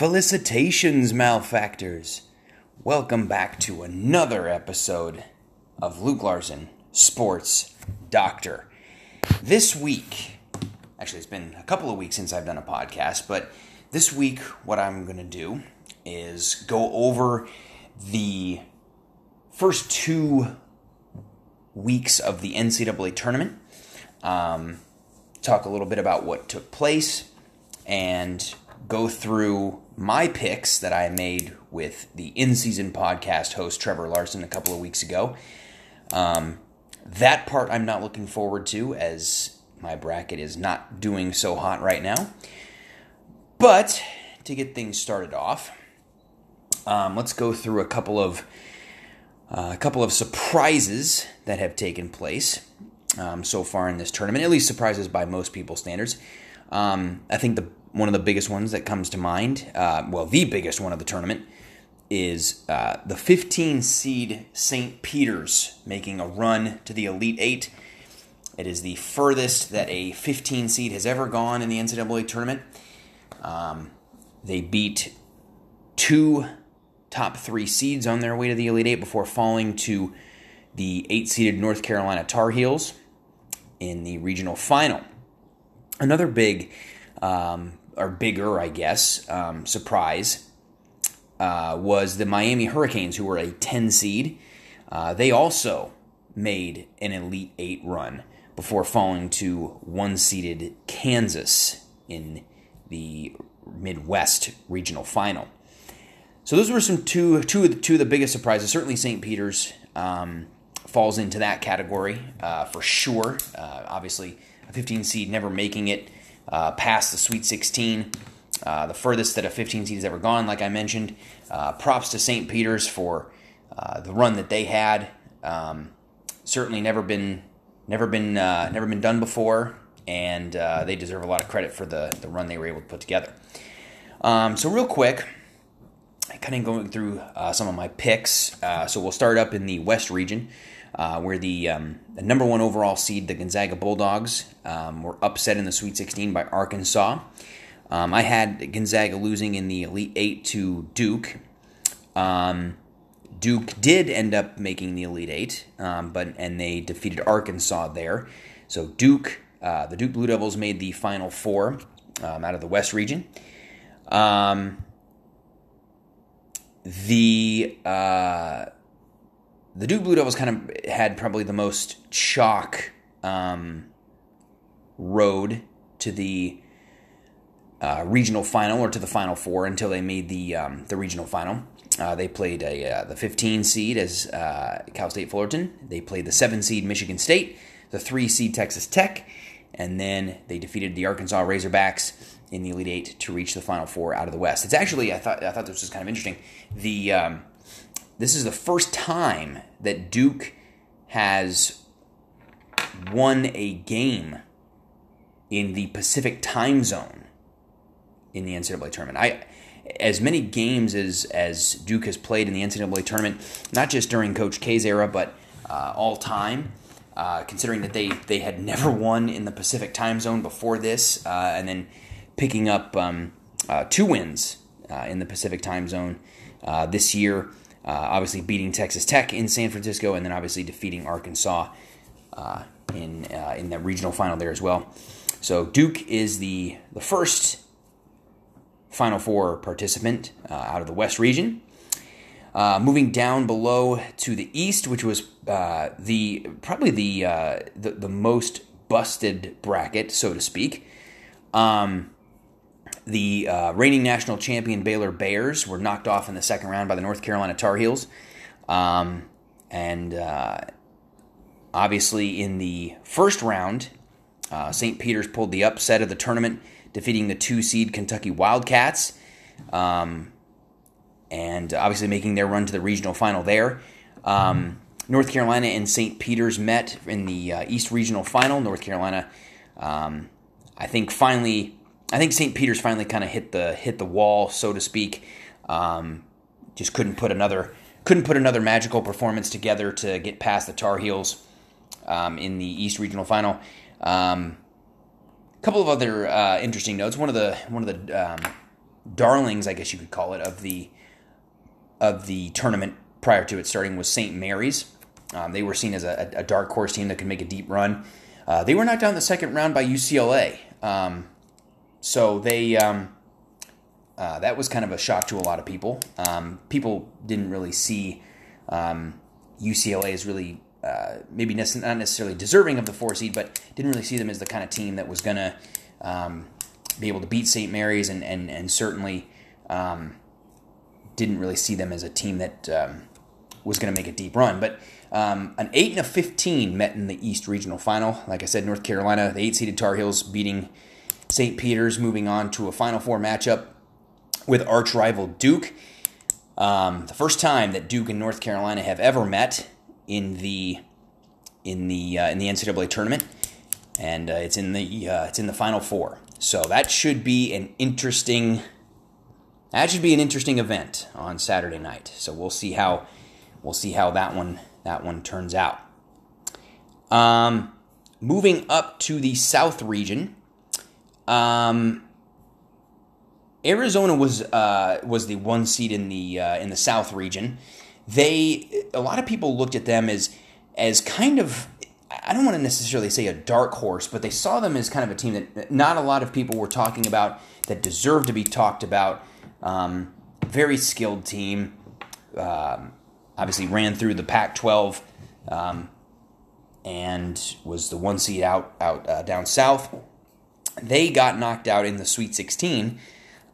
Felicitations, malefactors! Welcome back to another episode of Luke Larson, Sports Doctor. This week, actually, it's been a couple of weeks since I've done a podcast, but this week, what I'm going to do is go over the first two weeks of the NCAA tournament, um, talk a little bit about what took place, and go through my picks that I made with the in season podcast host Trevor Larson a couple of weeks ago. Um, that part I'm not looking forward to as my bracket is not doing so hot right now. But to get things started off, um, let's go through a couple of uh, a couple of surprises that have taken place um, so far in this tournament. At least surprises by most people's standards. Um, I think the one of the biggest ones that comes to mind, uh, well, the biggest one of the tournament, is uh, the 15 seed St. Peter's making a run to the Elite Eight. It is the furthest that a 15 seed has ever gone in the NCAA tournament. Um, they beat two top three seeds on their way to the Elite Eight before falling to the eight seeded North Carolina Tar Heels in the regional final. Another big um, or bigger, I guess, um, surprise uh, was the Miami Hurricanes, who were a 10 seed. Uh, they also made an Elite Eight run before falling to one seeded Kansas in the Midwest regional final. So those were some two two of the, two of the biggest surprises. Certainly, St. Peter's um, falls into that category uh, for sure. Uh, obviously, a 15 seed never making it uh, past the Sweet 16, uh, the furthest that a 15 seed has ever gone, like I mentioned. Uh, props to St. Peter's for uh, the run that they had. Um, certainly never been never been uh, never been done before, and uh, they deserve a lot of credit for the the run they were able to put together. Um, so real quick, kind of going through some of my picks. so we'll start up in the West region uh, where the, um, the, number one overall seed, the Gonzaga Bulldogs, um, were upset in the Sweet 16 by Arkansas. Um, I had Gonzaga losing in the Elite Eight to Duke. Um, Duke did end up making the Elite Eight, um, but and they defeated Arkansas there. So Duke, uh, the Duke Blue Devils, made the Final Four um, out of the West region. the uh, the Duke Blue Devils kind of had probably the most chalk um, road to the uh, regional final or to the final four until they made the um, the regional final. Uh, they played a, uh, the 15 seed as uh, Cal State Fullerton. They played the 7 seed Michigan State, the 3 seed Texas Tech, and then they defeated the Arkansas Razorbacks in the Elite Eight to reach the Final Four out of the West. It's actually I thought I thought this was kind of interesting. The um, this is the first time that Duke has won a game in the Pacific time zone in the NCAA tournament. I as many games as as Duke has played in the NCAA tournament, not just during Coach K's era, but uh, all time. Uh, considering that they they had never won in the Pacific time zone before this, uh, and then picking up um, uh, two wins uh, in the Pacific time zone uh, this year. Uh, obviously beating Texas Tech in San Francisco, and then obviously defeating Arkansas uh, in uh, in the regional final there as well. So Duke is the the first Final Four participant uh, out of the West region. Uh, moving down below to the East, which was the probably the, the, the most busted bracket, so to speak. Um, the uh, reigning national champion Baylor Bears were knocked off in the second round by the North Carolina Tar Heels. Um, and uh, obviously, in the first round, uh, St. Peter's pulled the upset of the tournament, defeating the two seed Kentucky Wildcats. Um, and obviously making their run to the regional final there. Um, North Carolina and St. Peter's met in the uh, East Regional Final. North Carolina, um, I think, finally I think St. Peter's finally kind of hit the hit the wall, so to speak. Um, just couldn't put another couldn't put another magical performance together to get past the Tar Heels um, in the East Regional Final. Um, a couple of other uh, interesting notes. One of the one of the um, darlings, I guess you could call it, of the of the tournament prior to it starting was St. Mary's. Um, they were seen as a, a, dark horse team that could make a deep run. Uh, they were knocked down in the second round by UCLA, um, so they um, uh, that was kind of a shock to a lot of people. Um, people didn't really see UCLA um, as really uh, maybe not necessarily deserving of the four seed, but didn't really see them as the kind of team that was to um, be able to beat St. Mary's, and and and certainly um, didn't really see them as a team that um, was going to make a deep run. But um, an eight and a fifteen met in the East Regional Final. Like I said, North Carolina, the eight seeded Tar Heels beating St. Peter's, moving on to a Final Four matchup with arch rival Duke. Um, the first time that Duke and North Carolina have ever met in the in the uh, in the NCAA tournament, and uh, it's in the uh, it's in the Final Four. So that should be an interesting that should be an interesting event on Saturday night. So we'll see how we'll see how that one that one turns out. Um, moving up to the South region, um, Arizona was uh, was the one seed in the uh, in the South region they a lot of people looked at them as as kind of I don't want to necessarily say a dark horse, but they saw them as kind of a team that not a lot of people were talking about that deserved to be talked about. Um, very skilled team. Um, obviously ran through the Pac-12 um, and was the one seed out out uh, down south. They got knocked out in the Sweet 16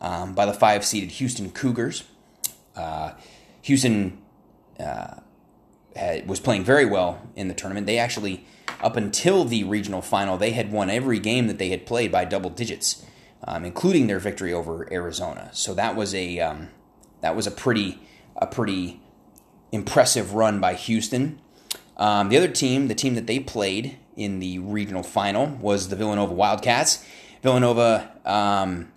um, by the five-seeded Houston Cougars. Uh, Houston uh, had, was playing very well in the tournament. They actually, up until the regional final, they had won every game that they had played by double digits, um, including their victory over Arizona. So that was a um, that was a pretty a pretty impressive run by Houston. Um, the other team, the team that they played in the regional final, was the Villanova Wildcats. Villanova um,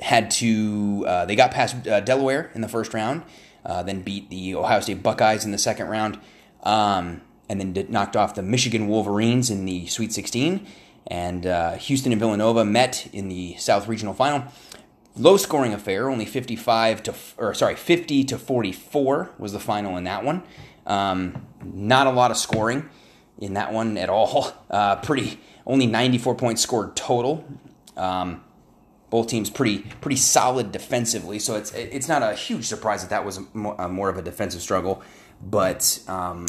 had to uh, they got past uh, Delaware in the first round uh, then beat the Ohio State Buckeyes in the second round, um, and then did, knocked off the Michigan Wolverines in the Sweet 16. And uh, Houston and Villanova met in the South Regional Final. Low scoring affair, only 55 to or sorry 50 to 44 was the final in that one. Um, not a lot of scoring in that one at all. Uh, pretty only 94 points scored total. Um, both teams pretty pretty solid defensively. So it's it's not a huge surprise that that was more, of a defensive struggle. But um,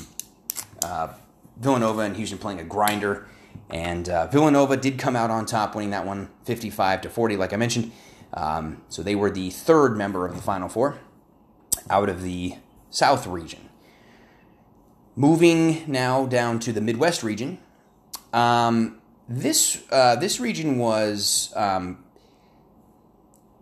uh, Villanova and Houston playing a grinder, and uh, Villanova did come out on top, winning that one 55 to 40, like I mentioned. Um, so they were the third member of the Final Four out of the South region. Moving now down to the Midwest region. Um, this uh, this region was um,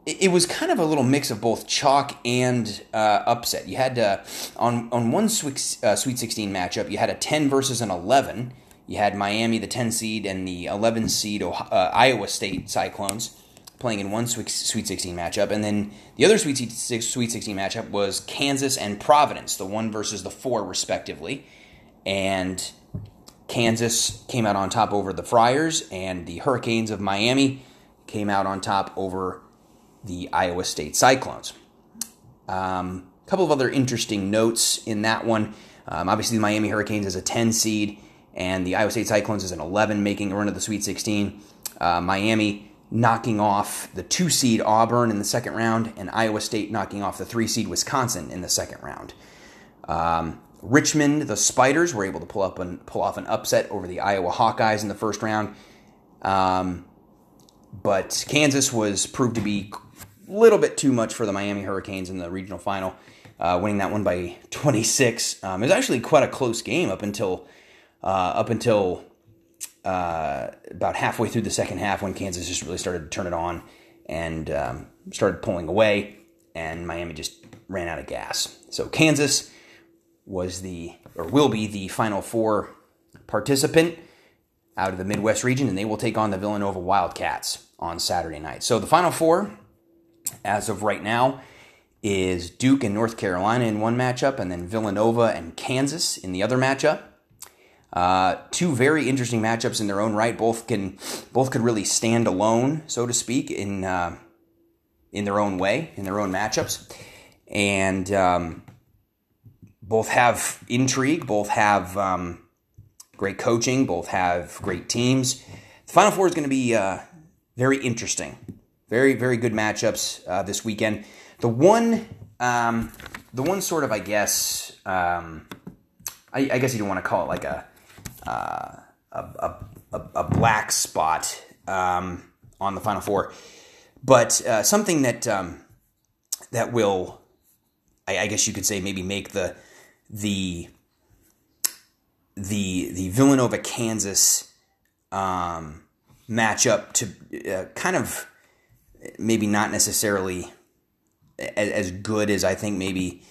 it was kind of a little mix of both chalk and uh, upset. You had uh, on on one Sweet, uh, Sweet 16 matchup, you had a 10 versus an 11. You had Miami, the 10 seed, and the 11 seed uh, Iowa State Cyclones playing in one Sweet 16 matchup, and then the other Sweet Sweet 16 matchup was Kansas and Providence, the one versus the four respectively, and Kansas came out on top over the Friars, and the Hurricanes of Miami came out on top over the Iowa State Cyclones. A um, couple of other interesting notes in that one. Um, obviously, the Miami Hurricanes is a 10 seed, and the Iowa State Cyclones is an 11, making a run of the Sweet 16. Uh, Miami knocking off the two seed Auburn in the second round, and Iowa State knocking off the three seed Wisconsin in the second round. Um, Richmond, the Spiders, were able to pull up and pull off an upset over the Iowa Hawkeyes in the first round. Um, but Kansas was proved to be a little bit too much for the Miami Hurricanes in the regional final, uh, winning that one by 26. Um, it was actually quite a close game up until uh, up until uh, about halfway through the second half when Kansas just really started to turn it on and um, started pulling away, and Miami just ran out of gas. So Kansas was the or will be the Final Four participant out of the Midwest region, and they will take on the Villanova Wildcats on Saturday night. So the Final Four as of right now is Duke and North Carolina in one matchup, and then Villanova and Kansas in the other matchup. Uh, two very interesting matchups in their own right. Both can both could really stand alone, so to speak, in uh, in their own way, in their own matchups, and um, both have intrigue. Both have um, great coaching. Both have great teams. The Final Four is going to be uh, very interesting. Very very good matchups uh, this weekend. The one um, the one sort of I guess um, I, I guess you don't want to call it like a a, a, a, black spot um, on the Final Four, but uh, something that um, that will, I, I, guess you could say, maybe make the the the the Villanova Kansas um, matchup to uh, kind of maybe not necessarily as, as, good as I think maybe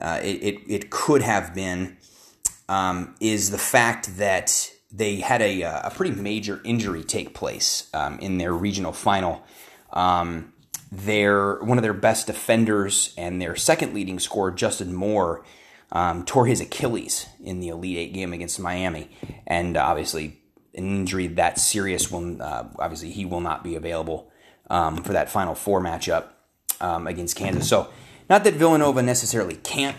uh, it, it, it could have been um, is the fact that they had a, uh, a pretty major injury take place um, in their regional final. Um, their one of their best defenders and their second leading scorer, Justin Moore, um, tore his Achilles in the Elite Eight game against Miami, and obviously an injury that serious will uh, obviously he will not be available um, for that Final Four matchup um, against Kansas. So, not that Villanova necessarily can't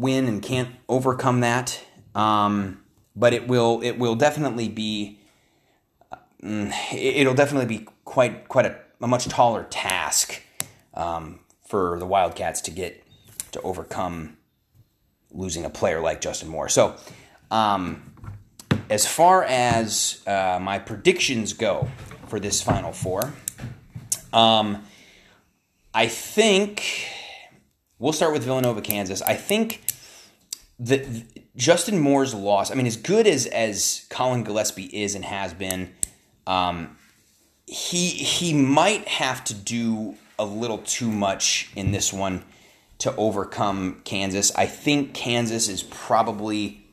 win and can't overcome that. Um, but it will it will definitely be mm, it'll definitely be quite quite a, a much taller task um, for the Wildcats to get to overcome losing a player like Justin Moore. So, um, as far as uh, my predictions go for this Final Four, um, I think we'll start with Villanova, Kansas. I think the, Justin Moore's loss. I mean, as good as as Collin Gillespie is and has been, um, he he might have to do a little too much in this one to overcome Kansas. I think Kansas is probably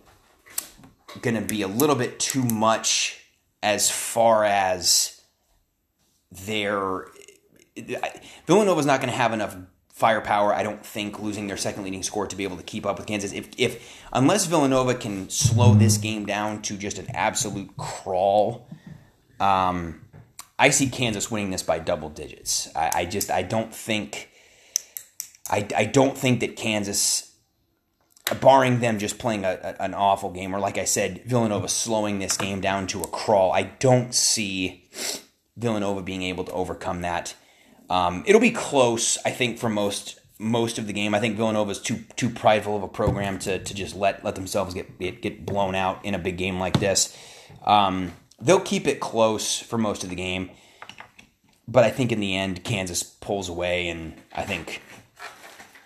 going to be a little bit too much as far as their Villanova's not going to have enough firepower. I don't think losing their second leading scorer to be able to keep up with Kansas. If, if unless Villanova can slow this game down to just an absolute crawl, um, I see Kansas winning this by double digits. I, I just I don't think I, I don't think that Kansas, barring them just playing a, a, an awful game, or like I said, Villanova slowing this game down to a crawl. I don't see Villanova being able to overcome that. Um, it'll be close, I think, for most most of the game. I think Villanova is too too prideful of a program to, to just let let themselves get, get, blown out in a big game like this. Um, they'll keep it close for most of the game, but I think in the end Kansas pulls away, and I think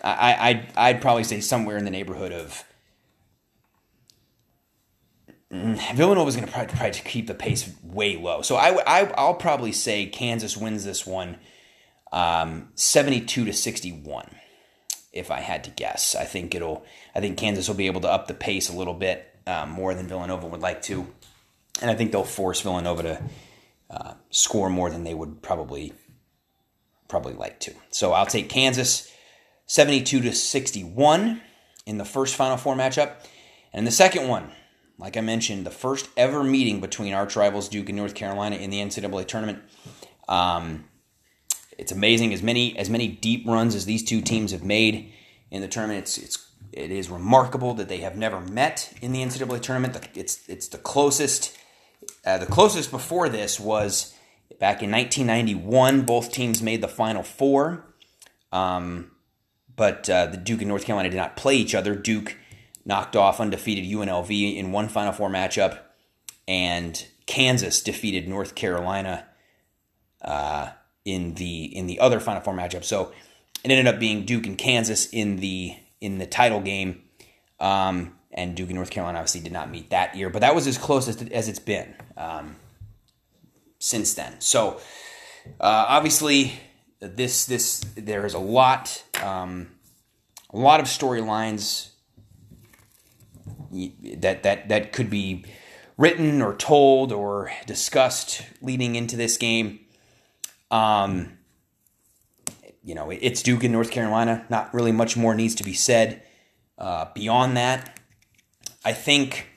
I, I'd I'd probably say somewhere in the neighborhood of. Mm, Villanova is going to try to keep the pace way low, so I, I I'll probably say Kansas wins this one um, 72 to 61, if I had to guess. I think it'll. I think Kansas will be able to up the pace a little bit um, more than Villanova would like to, and I think they'll force Villanova to uh, score more than they would probably probably like to. So I'll take Kansas 72 to 61 in the first Final Four matchup, and the second one. Like I mentioned, the first ever meeting between arch rivals Duke and North Carolina in the NCAA tournament. Um, it's amazing as many as many deep runs as these two teams have made in the tournament. It's it's it is remarkable that they have never met in the NCAA tournament. It's it's the closest. Uh, the closest before this was back in 1991. Both teams made the Final Four, um, but uh, the Duke and North Carolina did not play each other. Duke knocked off undefeated UNLV in one Final Four matchup, and Kansas defeated North Carolina. Uh, in the in the other Final Four matchup. So it ended up being Duke and Kansas in the in the title game. Um, and Duke and North Carolina obviously did not meet that year, but that was as close as, as it's been um, since then. So uh, obviously, this this there is a lot um, a lot of storylines that that that could be written or told or discussed leading into this game. Um, you know, it's Duke in North Carolina. Not really much more needs to be said. Uh, beyond that, I think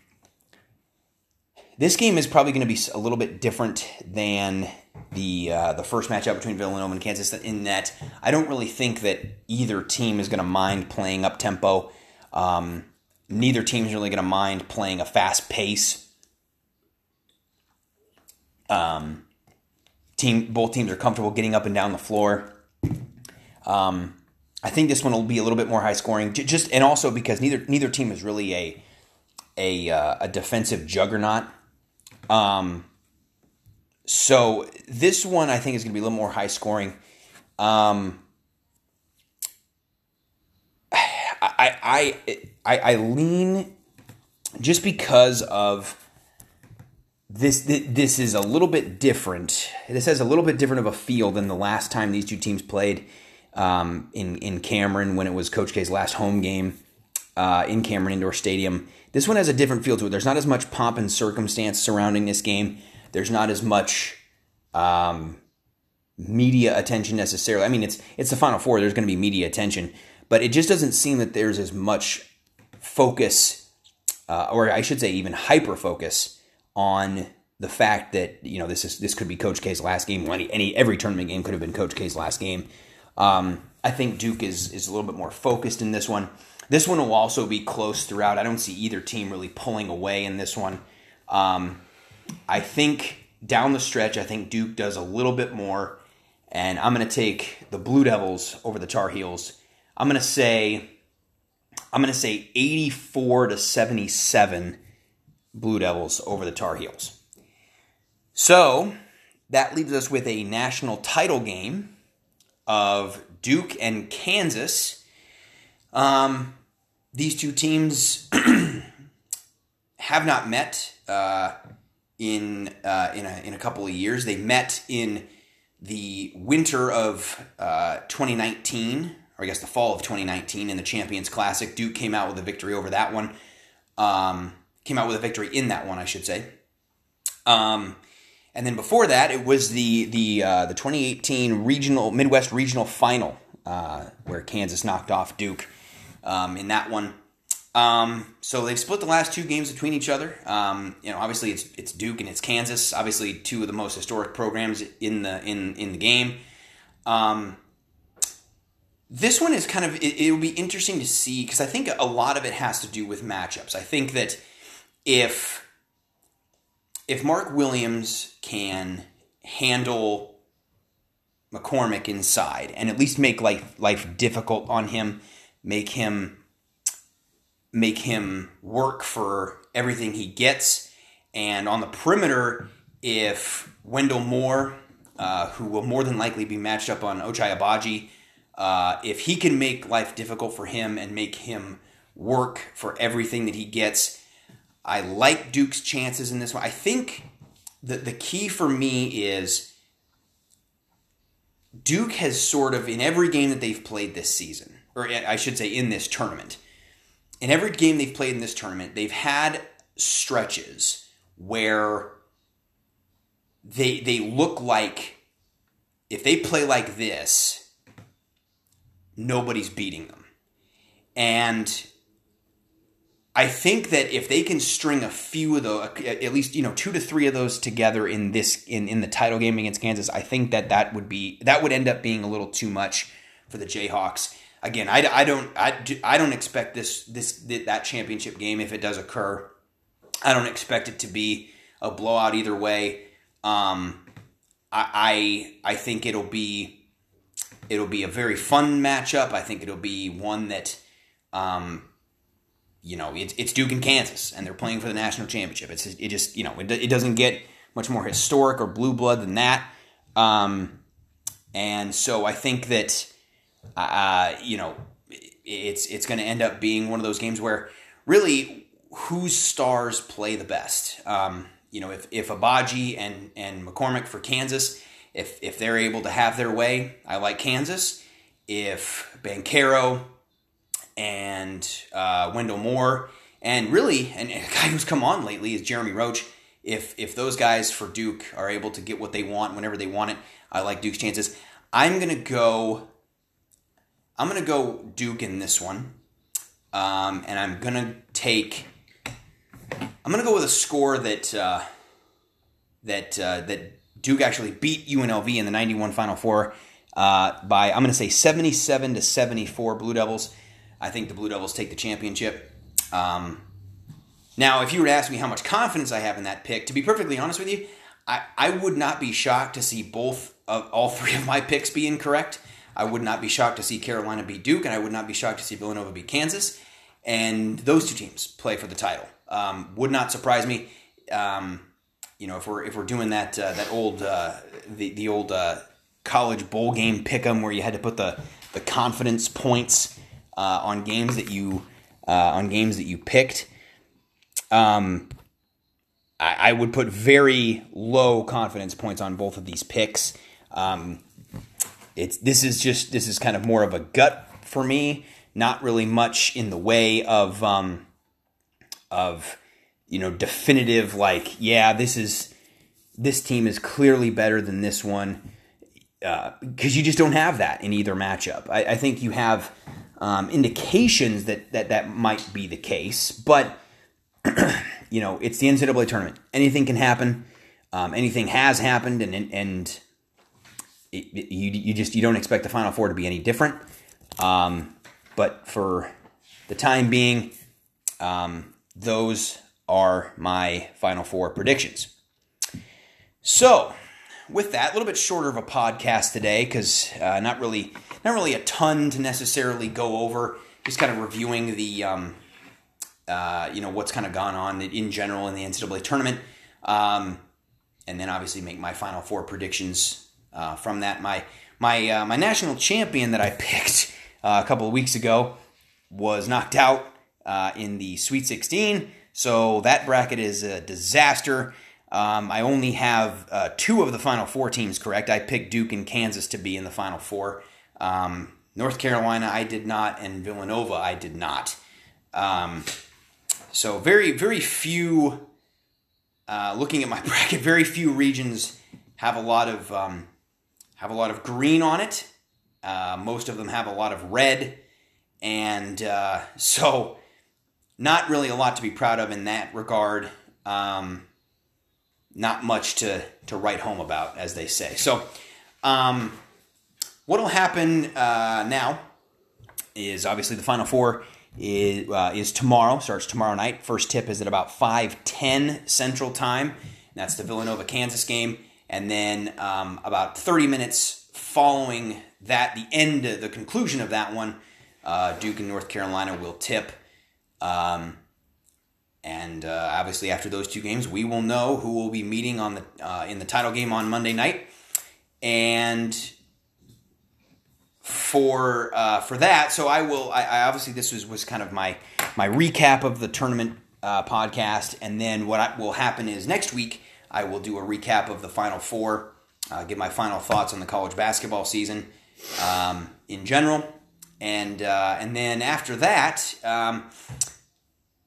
this game is probably going to be a little bit different than the uh, the first matchup between Villanova and Kansas. In that, I don't really think that either team is going to mind playing up tempo. Um, neither team is really going to mind playing a fast pace. Um, team, both teams are comfortable getting up and down the floor. Um, I think this one will be a little bit more high scoring, just and also because neither neither team is really a a uh, a defensive juggernaut. Um, so this one I think is going to be a little more high scoring. Um, I, I I I lean just because of this this is a little bit different. This has a little bit different of a feel than the last time these two teams played um, in in Cameron when it was Coach K's last home game uh, in Cameron Indoor Stadium. This one has a different feel to it. There's not as much pomp and circumstance surrounding this game. There's not as much um, media attention necessarily. I mean, it's it's the Final Four. There's going to be media attention, but it just doesn't seem that there's as much focus, uh, or I should say, even hyper focus on the fact that you know this is this could be Coach K's last game. Any, any every tournament game could have been Coach K's last game. Um, I think Duke is is a little bit more focused in this one. This one will also be close throughout. I don't see either team really pulling away in this one. Um, I think down the stretch, I think Duke does a little bit more, and I'm going to take the Blue Devils over the Tar Heels. I'm going to say, I'm going to say 84 to 77 Blue Devils over the Tar Heels. So that leaves us with a national title game of Duke and Kansas. Um, these two teams have not met uh, in uh, in a in a couple of years. They met in the winter of uh, 2019, or I guess the fall of 2019, in the Champions Classic. Duke came out with a victory over that one. Um, came out with a victory in that one, I should say. Um, and then before that, it was the the uh, the 2018 regional Midwest regional final uh, where Kansas knocked off Duke um, in that one. Um, so they've split the last two games between each other. Um, you know, obviously it's it's Duke and it's Kansas. Obviously, two of the most historic programs in the in in the game. Um, this one is kind of it, will be interesting to see because I think a lot of it has to do with matchups. I think that if if Mark Williams can handle McCormack inside and at least make life life difficult on him, make him make him work for everything he gets, and on the perimeter, if Wendell Moore, uh, who will more than likely be matched up on Ochai Agbaji, uh, if he can make life difficult for him and make him work for everything that he gets, I like Duke's chances in this one. I think that the key for me is Duke has sort of, in every game that they've played this season, or I should say in this tournament, in every game they've played in this tournament, they've had stretches where they they look like if they play like this, nobody's beating them. And I think that if they can string a few of those, at least you know two to three of those together in this in in the title game against Kansas, I think that that would be that would end up being a little too much for the Jayhawks. Again, I, I don't I, I don't expect this this that championship game if it does occur. I don't expect it to be a blowout either way. Um, I, I I think it'll be it'll be a very fun matchup. I think it'll be one that. Um, you know, it's, it's Duke and Kansas, and they're playing for the national championship. It's it just you know it, it doesn't get much more historic or blue blood than that. Um, and so I think that uh, you know it's it's going to end up being one of those games where really whose stars play the best. Um, you know, if if Agbaji and and McCormack for Kansas, if if they're able to have their way, I like Kansas. If Banchero and uh, Wendell Moore, and really, and a guy who's come on lately is Jeremy Roach. If if those guys for Duke are able to get what they want whenever they want it, I like Duke's chances. I'm gonna go. I'm gonna go Duke in this one, um, and I'm gonna take. I'm to go with a score that uh, that uh, that Duke actually beat UNLV in the 91 Final Four uh, by I'm to say 77 to 74 Blue Devils. I think the Blue Devils take the championship. Um, now, if you were to ask me how much confidence I have in that pick, to be perfectly honest with you, I, I would not be shocked to see both of all three of my picks be incorrect. I would not be shocked to see Carolina beat Duke, and I would not be shocked to see Villanova beat Kansas. And those two teams play for the title. Um, would not surprise me. Um, you know, if we're if we're doing that uh, that old uh, the the old uh, college bowl game pick'em where you had to put the the confidence points uh, on games that you uh, on games that you picked. Um, I, I, would put very low confidence points on both of these picks. Um, it's this is just this is kind of more of a gut for me. Not really much in the way of um, of you know definitive like yeah this is this team is clearly better than this one because uh, you just don't have that in either matchup. I, I think you have um, indications that, that that might be the case, but you know, it's the NCAA tournament. Anything can happen. Um, anything has happened, and and it, it, you you just you don't expect the Final Four to be any different. Um, but for the time being, um, those are my Final Four predictions. So, with that, a little bit shorter of a podcast today because uh, not really not really a ton to necessarily go over. Just kind of reviewing the um, uh, you know what's kind of gone on in general in the NCAA tournament, um, and then obviously make my Final Four predictions uh, from that. My my uh, my national champion that I picked uh, a couple of weeks ago was knocked out uh, in the Sweet 16, so that bracket is a disaster. Um, I only have uh, two of the Final Four teams correct. I picked Duke and Kansas to be in the Final Four. Um, North Carolina, I did not, and Villanova, I did not. Um, so very, very few. Uh, looking at my bracket, very few regions have a lot of um, have a lot of green on it. Uh, most of them have a lot of red, and uh, so not really a lot to be proud of in that regard. Um, not much to to write home about, as they say. So, um, what will happen uh, now is obviously the Final Four is, uh, is tomorrow. Starts tomorrow night. First tip is at about five ten Central Time. That's the Villanova Kansas game, and then um, about thirty minutes following that, the end, the conclusion of that one, uh, Duke and North Carolina will tip. Um, and uh, obviously, after those two games, we will know who will be meeting on the uh, in the title game on Monday night. And for uh, for that, so I will. I, I, obviously this was was kind of my my recap of the tournament uh, podcast, and then what I, will happen is next week I will do a recap of the Final Four, uh, give my final thoughts on the college basketball season um, in general, and uh, and then after that. Um,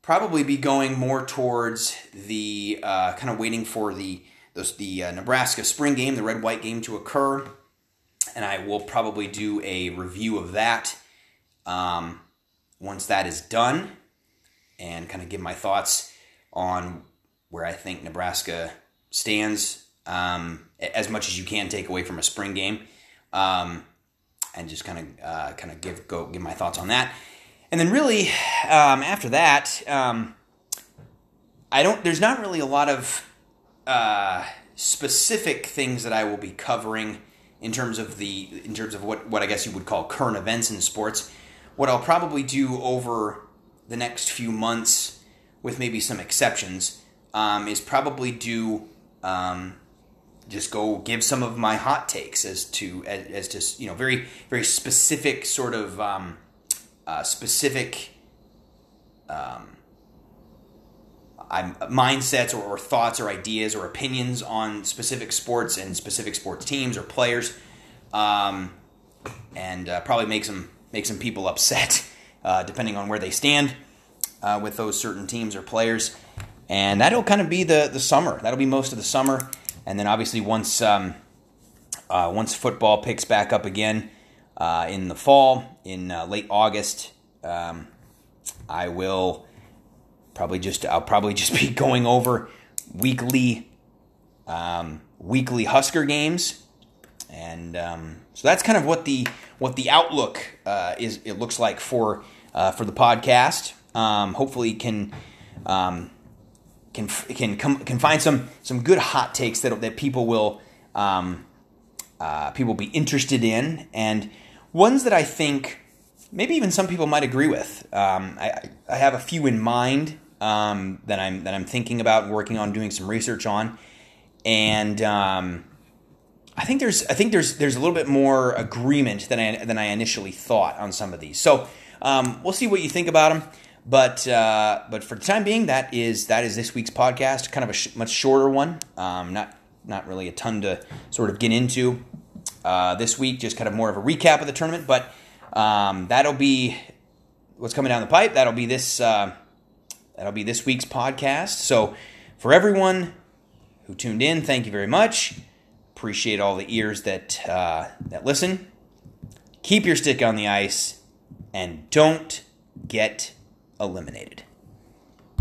probably be going more towards the uh, kind of waiting for the the, the uh, Nebraska spring game, the red white game to occur, and I will probably do a review of that um, once that is done, and kind of give my thoughts on where I think Nebraska stands um, as much as you can take away from a spring game, um, and just kind of uh, kind of give go give my thoughts on that. And then really um, after that, um, I don't. There's not really a lot of uh, specific things that I will be covering in terms of the in terms of what what I guess you would call current events in sports. What I'll probably do over the next few months, with maybe some exceptions, um, is probably do um, just go give some of my hot takes as to as, as to you know very very specific sort of um, uh, specific um, mindsets or, or, thoughts or ideas or opinions on specific sports and specific sports teams or players, um, and uh, probably make some make some people upset uh, depending on where they stand uh, with those certain teams or players. And that'll kind of be the the summer. That'll be most of the summer, and then obviously once um, uh, once football picks back up again uh, in the fall, in uh, late August. Um, I will probably just I'll probably just be going over weekly um, weekly Husker games, and um, so that's kind of what the what the outlook uh, is. It looks like for uh, for the podcast. Um, hopefully, can um, can can come, can find some some good hot takes that that people will um, uh, people will be interested in, and ones that I think maybe even some people might agree with. Um, I, I have a few in mind um, that I'm that I'm thinking about working on doing some research on, and um, I think there's I think there's there's a little bit more agreement than I than I initially thought on some of these. So um, we'll see what you think about them. But uh, but for the time being, that is that is this week's podcast. Kind of a sh- much shorter one. Um, not not really a ton to sort of get into uh, this week. Just kind of more of a recap of the tournament. But um, that'll be what's coming down the pipe. That'll be this. Uh, that'll be this week's podcast. So for everyone who tuned in, thank you very much. Appreciate all the ears that uh, that listen. Keep your stick on the ice and don't get eliminated.